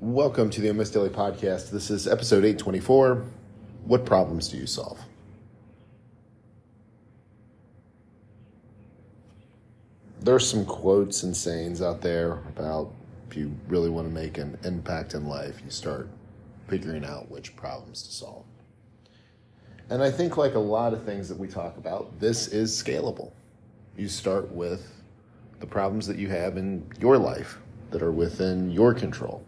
Welcome to the MS Daily Podcast. This is episode 824. What problems do you solve? There's some quotes and sayings out there about if you really want to make an impact in life, you start figuring out which problems to solve. And I think, like a lot of things that we talk about, this is scalable. You start with the problems that you have in your life that are within your control.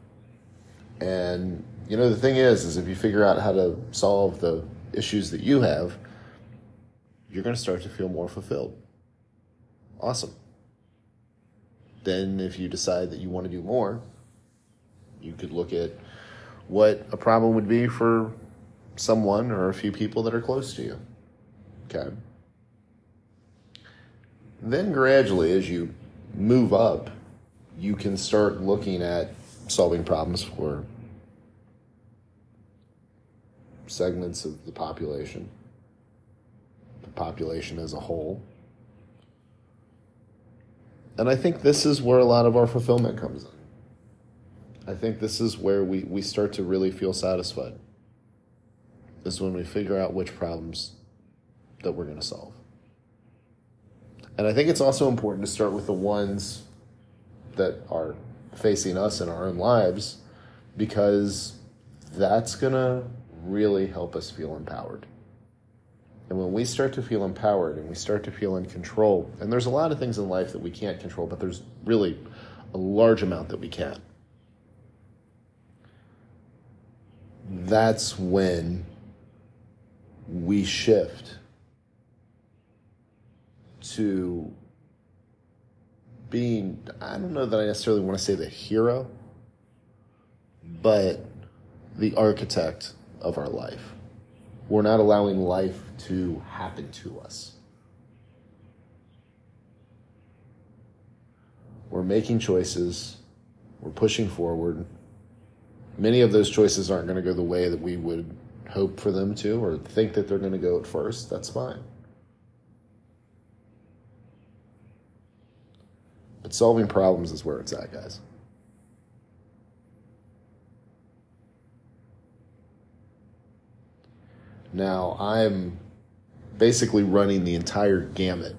And you know the thing is is if you figure out how to solve the issues that you have, you're going to start to feel more fulfilled. Awesome. Then if you decide that you want to do more, you could look at what a problem would be for someone or a few people that are close to you. Okay. Then gradually as you move up, you can start looking at solving problems for segments of the population, the population as a whole. And I think this is where a lot of our fulfillment comes in. I think this is where we, we start to really feel satisfied. Is when we figure out which problems that we're going to solve. And I think it's also important to start with the ones that are facing us in our own lives because that's going to really help us feel empowered. And when we start to feel empowered and we start to feel in control, and there's a lot of things in life that we can't control, but there's really a large amount that we can. That's when we shift to being, I don't know that I necessarily want to say the hero, but the architect of our life. We're not allowing life to happen to us. We're making choices, we're pushing forward. Many of those choices aren't going to go the way that we would hope for them to or think that they're going to go at first. That's fine. But solving problems is where it's at, guys. Now, I'm basically running the entire gamut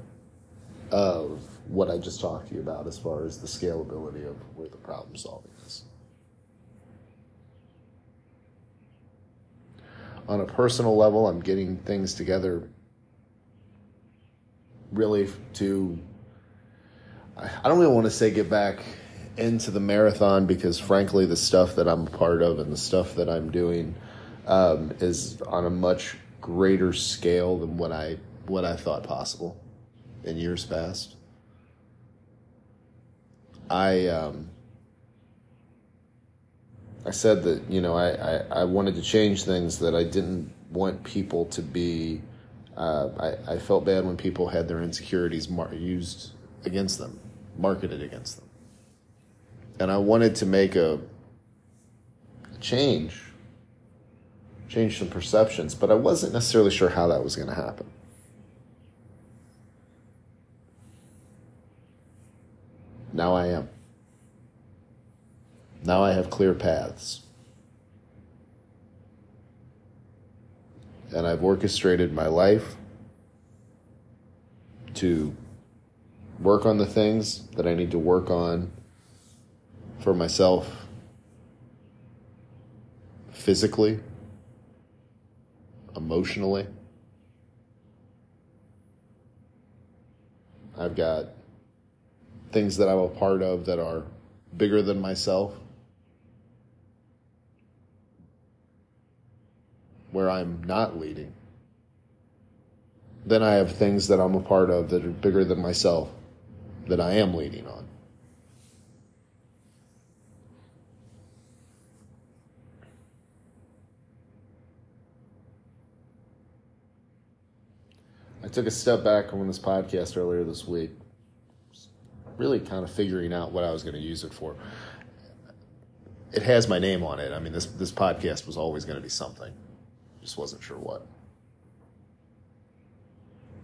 of what I just talked to you about as far as the scalability of where the problem solving is. On a personal level, I'm getting things together really to, I don't even want to say get back into the marathon because, frankly, the stuff that I'm a part of and the stuff that I'm doing um, is on a much greater scale than what I what I thought possible in years past. I um, I said that you know I, I, I, wanted to change things that I didn't want people to be. Uh, I, I felt bad when people had their insecurities mar- used against them, marketed against them, and I wanted to make a change change some perceptions, but I wasn't necessarily sure how that was going to happen. Now I am. Now I have clear paths. And I've orchestrated my life to work on the things that I need to work on for myself physically emotionally. I've got things that I'm a part of that are bigger than myself, where I'm not leading. Then I have things that I'm a part of that are bigger than myself that I am leading on. I took a step back on this podcast earlier this week, really kind of figuring out what I was going to use it for. It has my name on it. I mean, this this podcast was always going to be something, just wasn't sure what.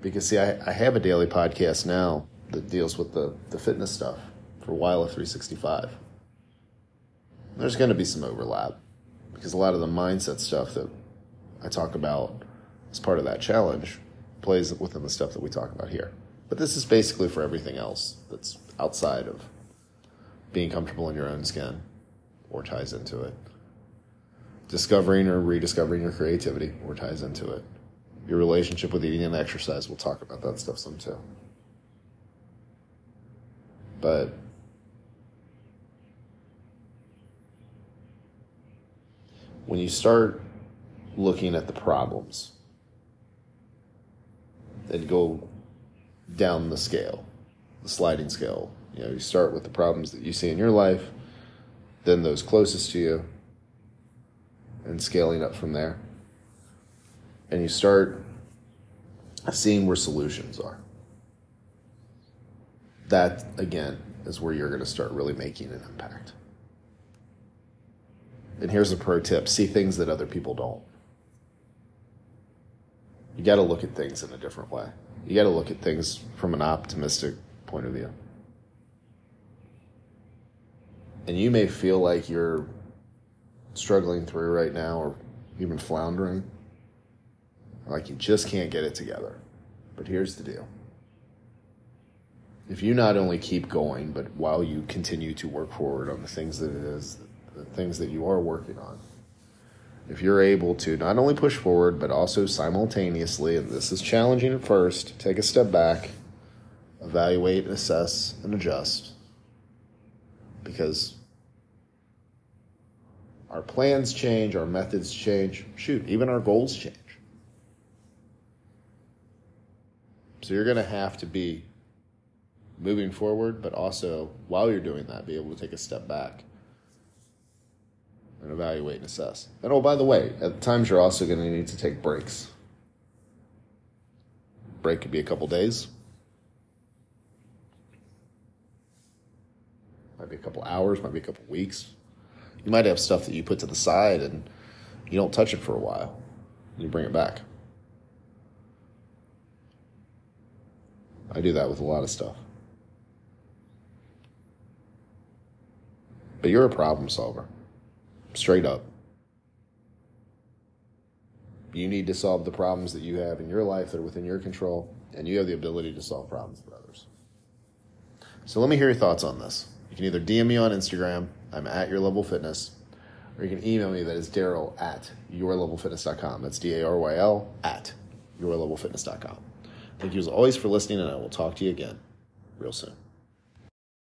Because see, I, I have a daily podcast now that deals with the the fitness stuff for Wyla 365. There's going to be some overlap because a lot of the mindset stuff that I talk about as part of that challenge plays within the stuff that we talk about here. But this is basically for everything else that's outside of being comfortable in your own skin or ties into it. Discovering or rediscovering your creativity or ties into it. Your relationship with eating and exercise, we'll talk about that stuff some too. But when you start looking at the problems and go down the scale, the sliding scale, you know, you start with the problems that you see in your life, then those closest to you, and scaling up from there. And you start seeing where solutions are. That, again, is where you're going to start really making an impact. And here's a pro tip see things that other people don't. You got to look at things in a different way. You got to look at things from an optimistic point of view. And you may feel like you're struggling through right now or even floundering, like you just can't get it together. But here's the deal if you not only keep going, but while you continue to work forward on the things that it is, the things that you are working on, if you're able to not only push forward, but also simultaneously, and this is challenging at first, take a step back, evaluate, assess, and adjust. Because our plans change, our methods change, shoot, even our goals change. So you're going to have to be moving forward, but also while you're doing that, be able to take a step back and evaluate and assess. And oh, by the way, at times you're also going to need to take breaks. Break could be a couple days, might be a couple hours, might be a couple weeks. You might have stuff that you put to the side and you don't touch it for a while. You bring it back. I do that with a lot of stuff. But you're a problem solver. Straight up. You need to solve the problems that you have in your life that are within your control, and you have the ability to solve problems for others. So let me hear your thoughts on this. You can either DM me on Instagram, I'm at your level fitness, or you can email me that is Daryl at yourlevelfitness.com. That's D A R Y L at yourlevelfitness.com. Thank you as always for listening, and I will talk to you again real soon.